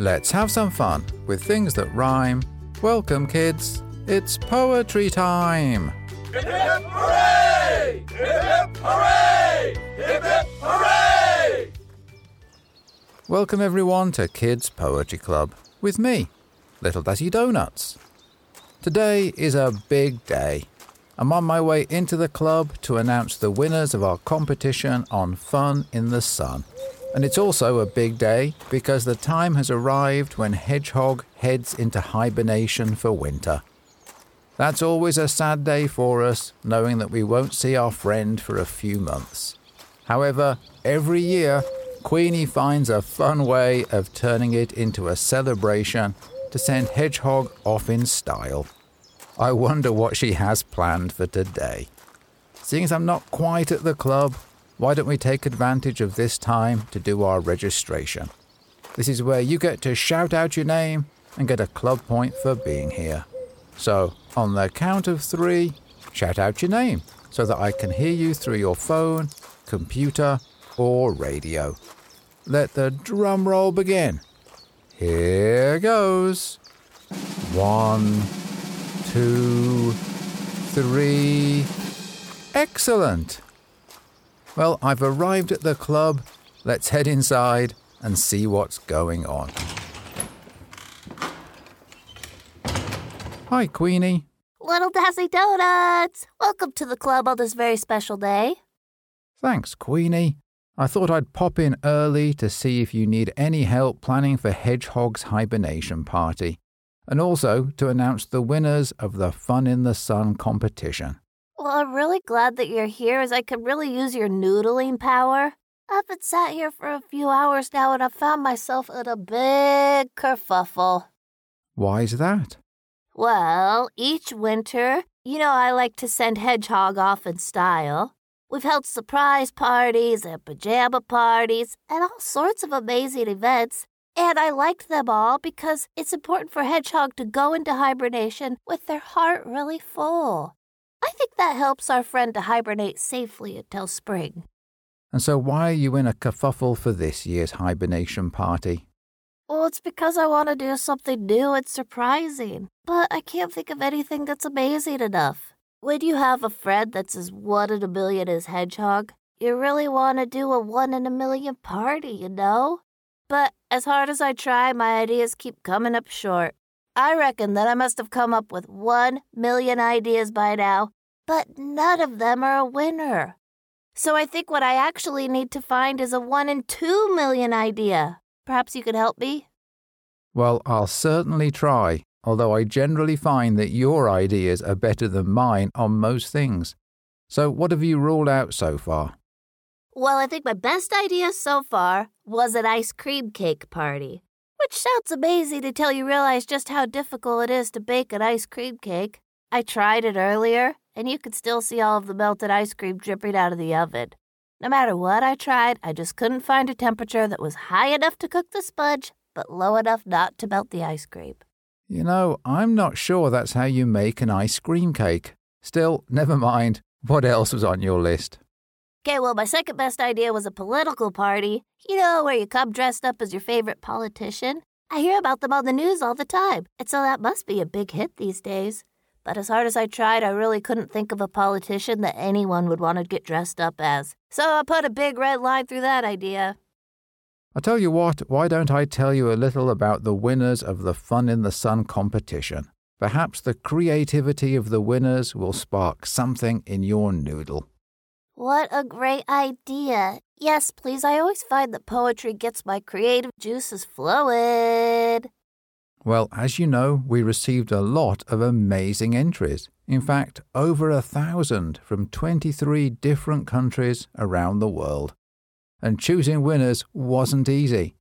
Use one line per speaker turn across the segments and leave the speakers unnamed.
Let's have some fun with things that rhyme. Welcome, kids. It's poetry time.
Hip hip hooray! Hip hip hooray! Hip hip hooray!
Welcome, everyone, to Kids Poetry Club with me, Little Dizzy Donuts. Today is a big day. I'm on my way into the club to announce the winners of our competition on Fun in the Sun. And it's also a big day because the time has arrived when Hedgehog heads into hibernation for winter. That's always a sad day for us, knowing that we won't see our friend for a few months. However, every year, Queenie finds a fun way of turning it into a celebration to send Hedgehog off in style. I wonder what she has planned for today. Seeing as I'm not quite at the club, why don't we take advantage of this time to do our registration? This is where you get to shout out your name and get a club point for being here. So, on the count of three, shout out your name so that I can hear you through your phone, computer, or radio. Let the drum roll begin. Here goes. One, two, three. Excellent. Well, I've arrived at the club. Let's head inside and see what's going on. Hi, Queenie.
Little Dizzy Donuts! Welcome to the club on this very special day.
Thanks, Queenie. I thought I'd pop in early to see if you need any help planning for Hedgehog's hibernation party, and also to announce the winners of the Fun in the Sun competition.
Well, I'm really glad that you're here as I could really use your noodling power. I've been sat here for a few hours now and I've found myself in a big kerfuffle.
Why's that?
Well, each winter, you know I like to send Hedgehog off in style. We've held surprise parties and pajama parties and all sorts of amazing events, and I liked them all because it's important for Hedgehog to go into hibernation with their heart really full. I think that helps our friend to hibernate safely until spring.
And so, why are you in a kerfuffle for this year's hibernation party?
Well, it's because I want to do something new and surprising, but I can't think of anything that's amazing enough. When you have a friend that's as one in a million as Hedgehog, you really want to do a one in a million party, you know? But as hard as I try, my ideas keep coming up short. I reckon that I must have come up with one million ideas by now, but none of them are a winner. So I think what I actually need to find is a one in two million idea. Perhaps you could help me?
Well, I'll certainly try, although I generally find that your ideas are better than mine on most things. So, what have you ruled out so far?
Well, I think my best idea so far was an ice cream cake party, which sounds amazing until you realize just how difficult it is to bake an ice cream cake. I tried it earlier, and you could still see all of the melted ice cream dripping out of the oven. No matter what I tried, I just couldn't find a temperature that was high enough to cook the sponge, but low enough not to melt the ice cream.
You know, I'm not sure that's how you make an ice cream cake. Still, never mind. What else was on your list?
Okay, well, my second best idea was a political party. You know, where you come dressed up as your favorite politician. I hear about them on the news all the time, and so that must be a big hit these days. But as hard as I tried, I really couldn't think of a politician that anyone would want to get dressed up as. So I put a big red line through that idea.
I tell you what, why don't I tell you a little about the winners of the Fun in the Sun competition? Perhaps the creativity of the winners will spark something in your noodle.
What a great idea. Yes, please. I always find that poetry gets my creative juices flowing.
Well, as you know, we received a lot of amazing entries. In fact, over a thousand from 23 different countries around the world. And choosing winners wasn't easy.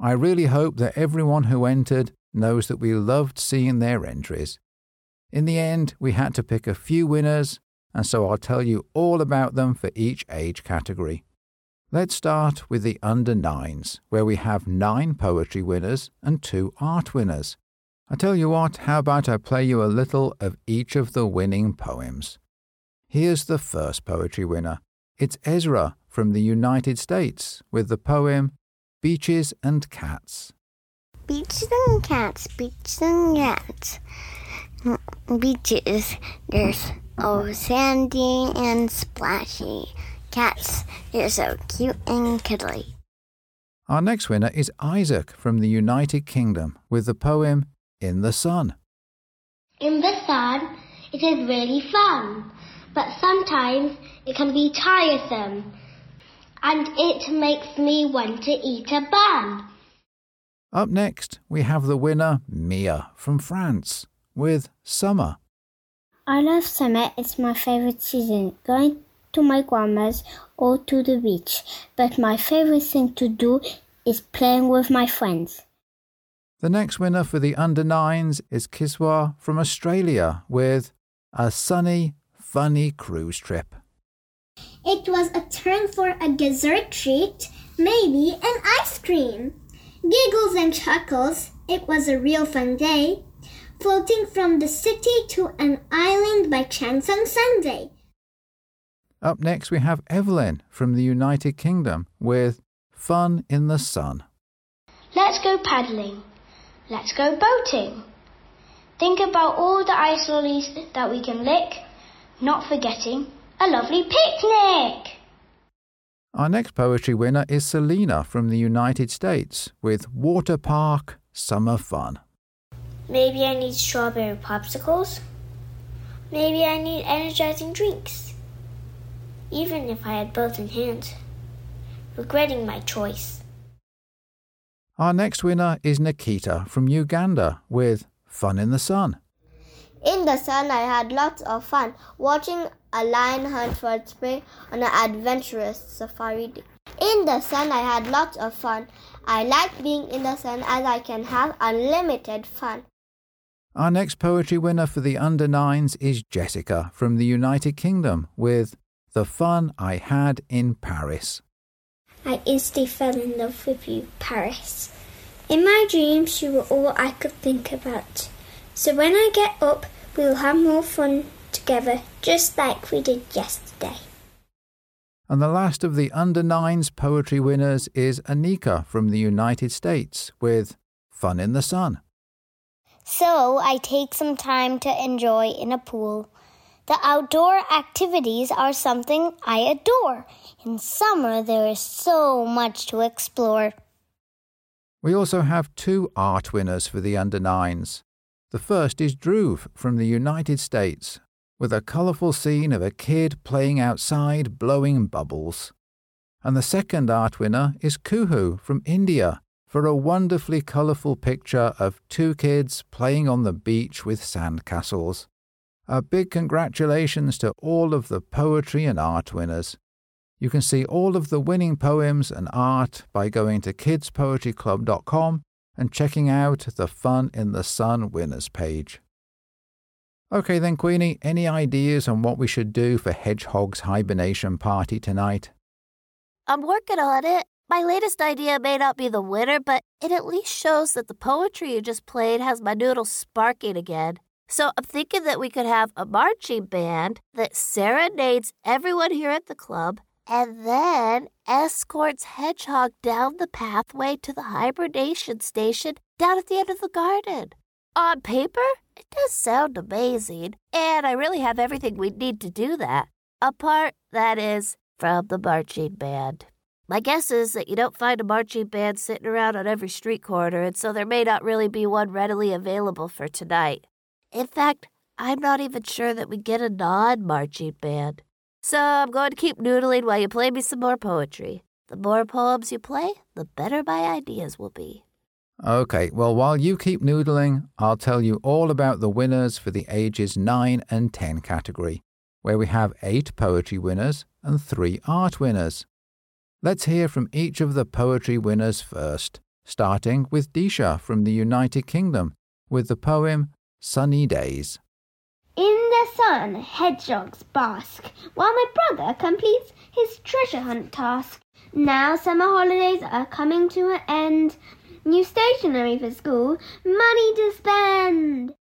I really hope that everyone who entered knows that we loved seeing their entries. In the end, we had to pick a few winners, and so I'll tell you all about them for each age category. Let's start with the under nines, where we have nine poetry winners and two art winners. I tell you what, how about I play you a little of each of the winning poems? Here's the first poetry winner. It's Ezra from the United States with the poem Beaches and Cats.
Beaches and cats, beaches and cats. Beaches, there's oh sandy and splashy. Cats, they're so cute and cuddly.
Our next winner is Isaac from the United Kingdom with the poem In the Sun.
In the sun, it is really fun, but sometimes it can be tiresome, and it makes me want to eat a bun.
Up next, we have the winner, Mia from France, with Summer.
I love summer. It's my favorite season. Going to my grandma's or to the beach. But my favorite thing to do is playing with my friends.
The next winner for the under nines is Kiswa from Australia with a sunny, funny cruise trip.
It was a turn for a dessert treat, maybe an ice cream. Giggles and chuckles, it was a real fun day. Floating from the city to an island by chance on Sunday.
Up next, we have Evelyn from the United Kingdom with Fun in the Sun.
Let's go paddling. Let's go boating. Think about all the ice lollies that we can lick, not forgetting a lovely picnic.
Our next poetry winner is Selena from the United States with Water Park Summer Fun.
Maybe I need strawberry popsicles. Maybe I need energizing drinks. Even if I had both in hand. Regretting my choice.
Our next winner is Nikita from Uganda with Fun in the Sun.
In the sun, I had lots of fun watching a lion hunt for its prey on an adventurous safari day. In the sun, I had lots of fun. I like being in the sun as I can have unlimited fun.
Our next poetry winner for the under nines is Jessica from the United Kingdom with The Fun I Had in Paris.
I instantly fell in love with you, Paris. In my dreams, you were all I could think about. So when I get up, we'll have more fun together, just like we did yesterday.
And the last of the under nines poetry winners is Anika from the United States with Fun in the Sun.
So I take some time to enjoy in a pool. The outdoor activities are something I adore. In summer, there is so much to explore.
We also have two art winners for the under nines. The first is Dhruv from the United States with a colourful scene of a kid playing outside blowing bubbles. And the second art winner is Kuhu from India for a wonderfully colourful picture of two kids playing on the beach with sandcastles. A big congratulations to all of the poetry and art winners. You can see all of the winning poems and art by going to kidspoetryclub.com and checking out the Fun in the Sun winners page. Okay, then, Queenie, any ideas on what we should do for Hedgehog's hibernation party tonight?
I'm working on it. My latest idea may not be the winner, but it at least shows that the poetry you just played has my noodles sparking again. So I'm thinking that we could have a marching band that serenades everyone here at the club and then escorts Hedgehog down the pathway to the hibernation station down at the end of the garden. On paper, it does sound amazing, and I really have everything we need to do that. Apart, that is, from the marching band. My guess is that you don't find a marching band sitting around on every street corner, and so there may not really be one readily available for tonight. In fact, I'm not even sure that we get a non marching band. So I'm going to keep noodling while you play me some more poetry. The more poems you play, the better my ideas will be.
Okay, well, while you keep noodling, I'll tell you all about the winners for the ages 9 and 10 category, where we have eight poetry winners and three art winners. Let's hear from each of the poetry winners first, starting with Disha from the United Kingdom with the poem Sunny Days.
In the sun, hedgehogs bask, while my brother completes his treasure hunt task. Now summer holidays are coming to an end. New stationery for school, money to spend.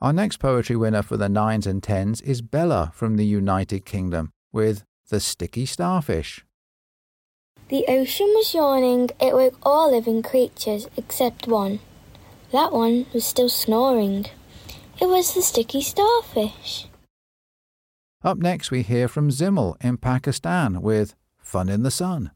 Our next poetry winner for the nines and tens is Bella from the United Kingdom with The Sticky Starfish.
The ocean was yawning. It woke all living creatures except one. That one was still snoring. It was the sticky starfish.
Up next, we hear from Zimmel in Pakistan with Fun in the Sun.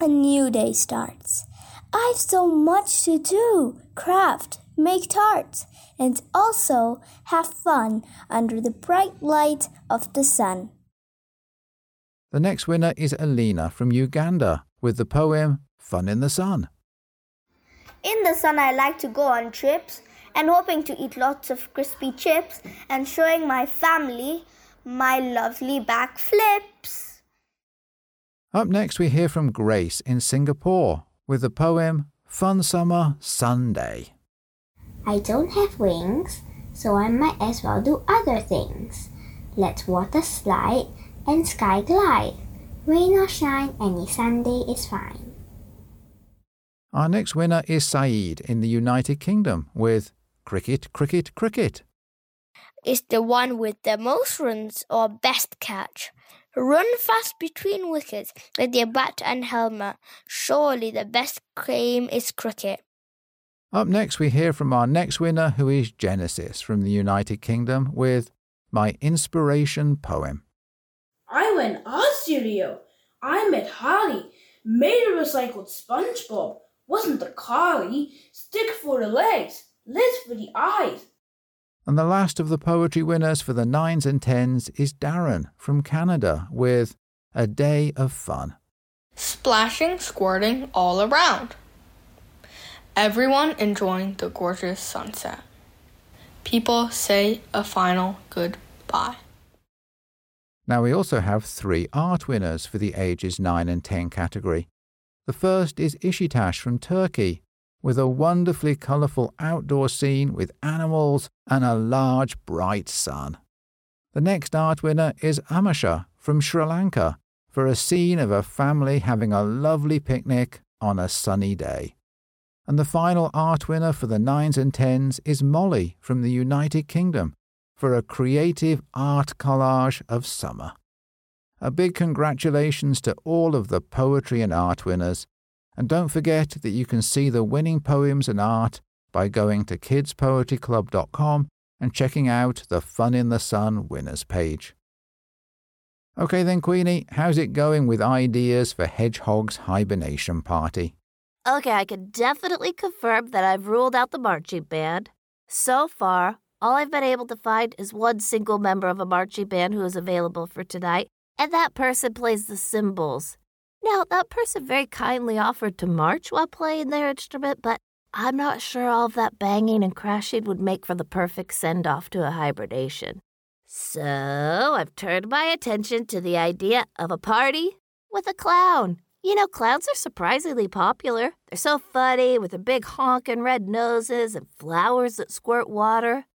A new day starts. I've so much to do craft, make tarts, and also have fun under the bright light of the sun.
The next winner is Alina from Uganda with the poem Fun in the Sun.
In the sun, I like to go on trips and hoping to eat lots of crispy chips and showing my family my lovely backflips.
Up next, we hear from Grace in Singapore with the poem Fun Summer Sunday.
I don't have wings, so I might as well do other things. Let's water slide and sky glide. Rain or shine, any Sunday is fine.
Our next winner is Saeed in the United Kingdom with Cricket, Cricket, Cricket.
Is the one with the most runs or best catch. Run fast between wickets with your bat and helmet. Surely the best claim is cricket.
Up next, we hear from our next winner, who is Genesis from the United Kingdom, with My Inspiration Poem.
I went art studio. I met Harley, made a recycled SpongeBob. Wasn't the collie? Stick for the legs, lid for the eyes.
And the last of the poetry winners for the nines and tens is Darren from Canada with A Day of Fun.
Splashing, squirting all around. Everyone enjoying the gorgeous sunset. People say a final goodbye.
Now, we also have three art winners for the ages 9 and 10 category. The first is Ishitash from Turkey, with a wonderfully colourful outdoor scene with animals and a large bright sun. The next art winner is Amasha from Sri Lanka for a scene of a family having a lovely picnic on a sunny day. And the final art winner for the nines and tens is Molly from the United Kingdom for a creative art collage of summer. A big congratulations to all of the poetry and art winners, and don't forget that you can see the winning poems and art by going to kidspoetryclub.com and checking out the Fun in the Sun winners page. Okay then, Queenie, how's it going with ideas for Hedgehog's hibernation party?
Okay, I can definitely confirm that I've ruled out the marching band. So far, all I've been able to find is one single member of a marching band who is available for tonight, and that person plays the cymbals. Now, that person very kindly offered to march while playing their instrument, but I'm not sure all of that banging and crashing would make for the perfect send off to a hibernation. So I've turned my attention to the idea of a party with a clown. You know, clowns are surprisingly popular. They're so funny with their big honking red noses and flowers that squirt water.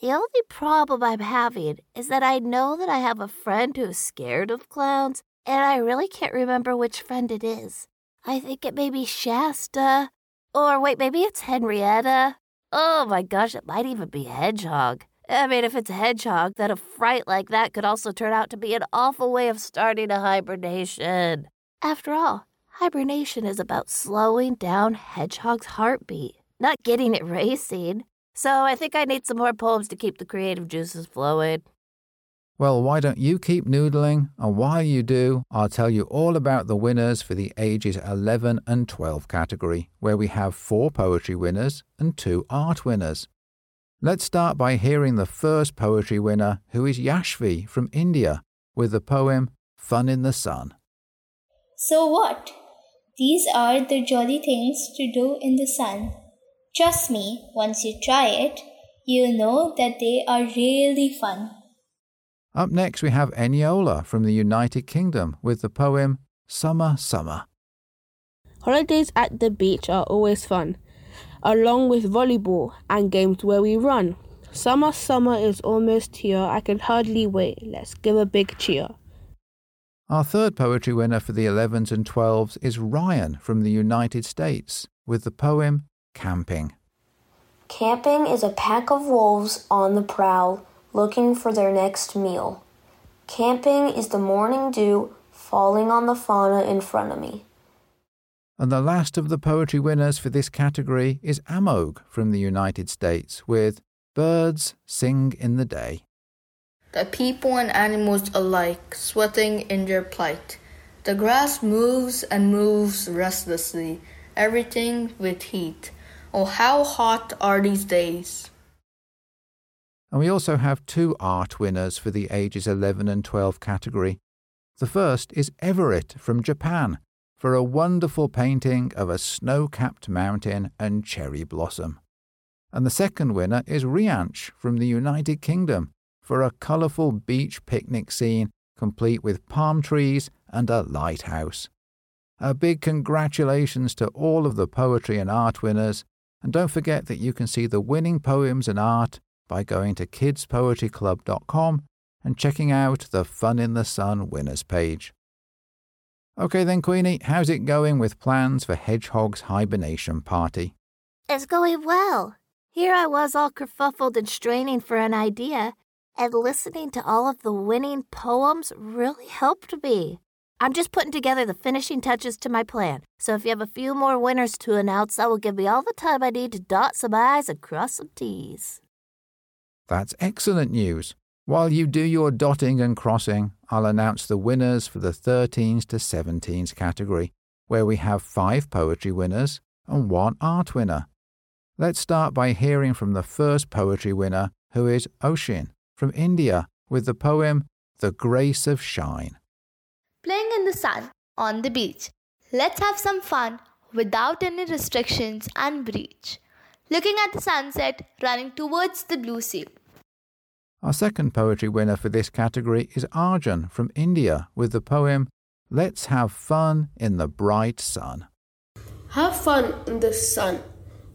The only problem I'm having is that I know that I have a friend who's scared of clowns, and I really can't remember which friend it is. I think it may be Shasta. Or wait, maybe it's Henrietta. Oh my gosh, it might even be Hedgehog. I mean, if it's a hedgehog, then a fright like that could also turn out to be an awful way of starting a hibernation. After all, hibernation is about slowing down Hedgehog's heartbeat, not getting it racing. So I think I need some more poems to keep the creative juices flowing.
Well, why don't you keep noodling? And while you do, I'll tell you all about the winners for the ages 11 and 12 category, where we have four poetry winners and two art winners. Let's start by hearing the first poetry winner, who is Yashvi from India, with the poem Fun in the Sun.
So what? These are the jolly things to do in the sun. Trust me, once you try it, you'll know that they are really fun.
Up next, we have Eniola from the United Kingdom with the poem Summer, Summer.
Holidays at the beach are always fun, along with volleyball and games where we run. Summer, summer is almost here. I can hardly wait. Let's give a big cheer.
Our third poetry winner for the 11s and 12s is Ryan from the United States with the poem Camping.
Camping is a pack of wolves on the prowl looking for their next meal. Camping is the morning dew falling on the fauna in front of me.
And the last of the poetry winners for this category is Amog from the United States with Birds Sing in the Day.
The people and animals alike sweating in their plight. The grass moves and moves restlessly, everything with heat. How hot are these days!
And we also have two art winners for the ages 11 and 12 category. The first is Everett from Japan for a wonderful painting of a snow capped mountain and cherry blossom. And the second winner is Rianch from the United Kingdom for a colourful beach picnic scene complete with palm trees and a lighthouse. A big congratulations to all of the poetry and art winners, and don't forget that you can see the winning poems and art by going to kidspoetryclub.com and checking out the Fun in the Sun winners page. Okay then, Queenie, how's it going with plans for Hedgehog's hibernation party?
It's going well. Here I was all kerfuffled and straining for an idea, and listening to all of the winning poems really helped me. I'm just putting together the finishing touches to my plan, so if you have a few more winners to announce, that will give me all the time I need to dot some I's and cross some T's.
That's excellent news. While you do your dotting and crossing, I'll announce the winners for the 13s to 17s category, where we have five poetry winners and one art winner. Let's start by hearing from the first poetry winner, who is Oshin from India, with the poem The Grace of Shine.
Playing in the sun, on the beach. Let's have some fun without any restrictions and breach. Looking at the sunset, running towards the blue sea.
Our second poetry winner for this category is Arjun from India with the poem Let's Have Fun in the Bright Sun.
Have fun in the sun.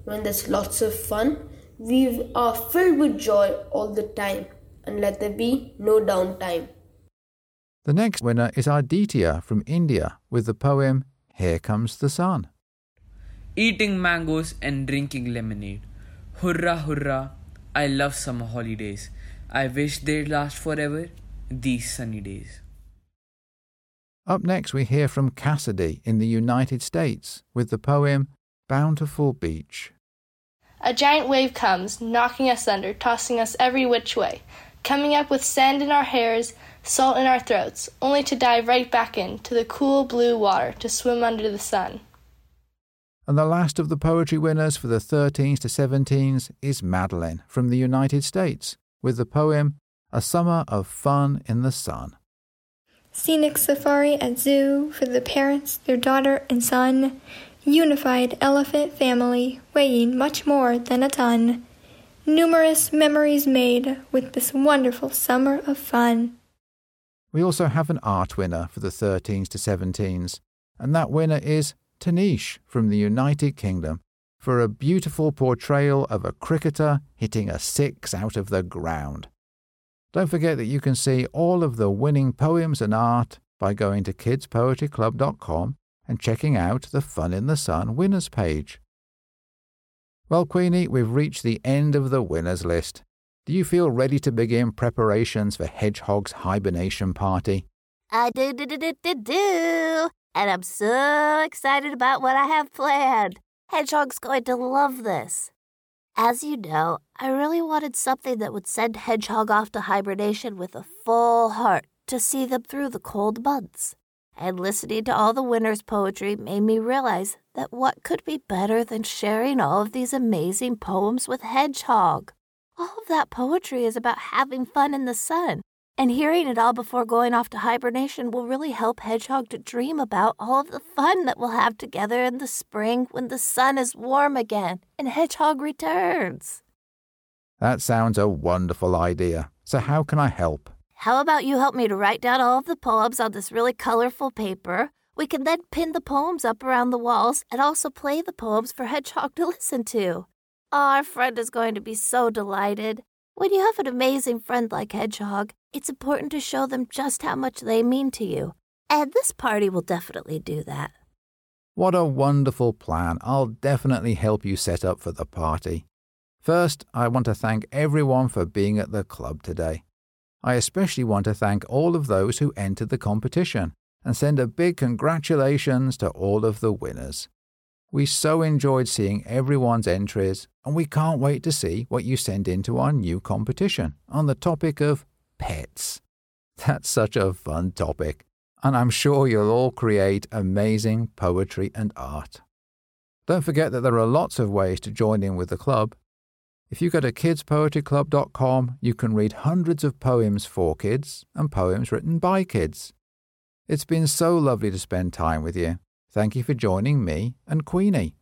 When there's lots of fun, we are filled with joy all the time, and let there be no downtime.
The next winner is Aditya from India with the poem Here Comes the Sun.
Eating mangoes and drinking lemonade. Hurrah, hurrah! I love summer holidays. I wish they'd last forever, these sunny days.
Up next, we hear from Cassidy in the United States with the poem Bountiful Beach.
A giant wave comes, knocking us under, tossing us every which way, coming up with sand in our hairs, salt in our throats, only to dive right back into the cool blue water to swim under the sun.
And the last of the poetry winners for the 13s to 17s is Madeline from the United States with the poem A Summer of Fun in the Sun.
Scenic safari at zoo for the parents, their daughter and son. Unified elephant family weighing much more than a ton. Numerous memories made with this wonderful summer of fun.
We also have an art winner for the 13s to 17s, and that winner is Tanish from the United Kingdom for a beautiful portrayal of a cricketer hitting a six out of the ground. Don't forget that you can see all of the winning poems and art by going to kidspoetryclub.com and checking out the Fun in the Sun winners page. Well, Queenie, we've reached the end of the winners list. Do you feel ready to begin preparations for Hedgehog's hibernation party?
I do, do, do, do, do, do. And I'm so excited about what I have planned. Hedgehog's going to love this. As you know, I really wanted something that would send Hedgehog off to hibernation with a full heart to see them through the cold months. And listening to all the winter's poetry made me realize that what could be better than sharing all of these amazing poems with Hedgehog? All of that poetry is about having fun in the sun, and hearing it all before going off to hibernation will really help Hedgehog to dream about all of the fun that we'll have together in the spring when the sun is warm again and Hedgehog returns.
That sounds a wonderful idea. So, how can I help?
How about you help me to write down all of the poems on this really colorful paper? We can then pin the poems up around the walls and also play the poems for Hedgehog to listen to. our friend is going to be so delighted. When you have an amazing friend like Hedgehog, it's important to show them just how much they mean to you. And this party will definitely do that.
What a wonderful plan. I'll definitely help you set up for the party. First, I want to thank everyone for being at the club today. I especially want to thank all of those who entered the competition and send a big congratulations to all of the winners. We so enjoyed seeing everyone's entries, and we can't wait to see what you send into our new competition on the topic of pets. That's such a fun topic, and I'm sure you'll all create amazing poetry and art. Don't forget that there are lots of ways to join in with the club. If you go to kidspoetryclub.com, you can read hundreds of poems for kids and poems written by kids. It's been so lovely to spend time with you. Thank you for joining me and Queenie.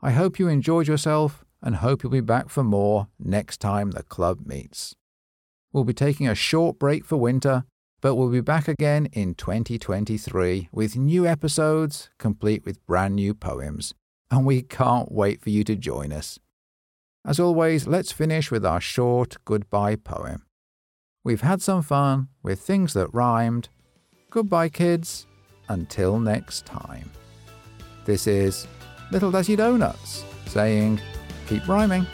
I hope you enjoyed yourself and hope you'll be back for more next time the club meets. We'll be taking a short break for winter, but we'll be back again in 2023 with new episodes complete with brand new poems, and we can't wait for you to join us. As always, let's finish with our short goodbye poem. We've had some fun with things that rhymed. Goodbye, kids. Until next time. This is Little Dizzy Donuts saying, keep rhyming.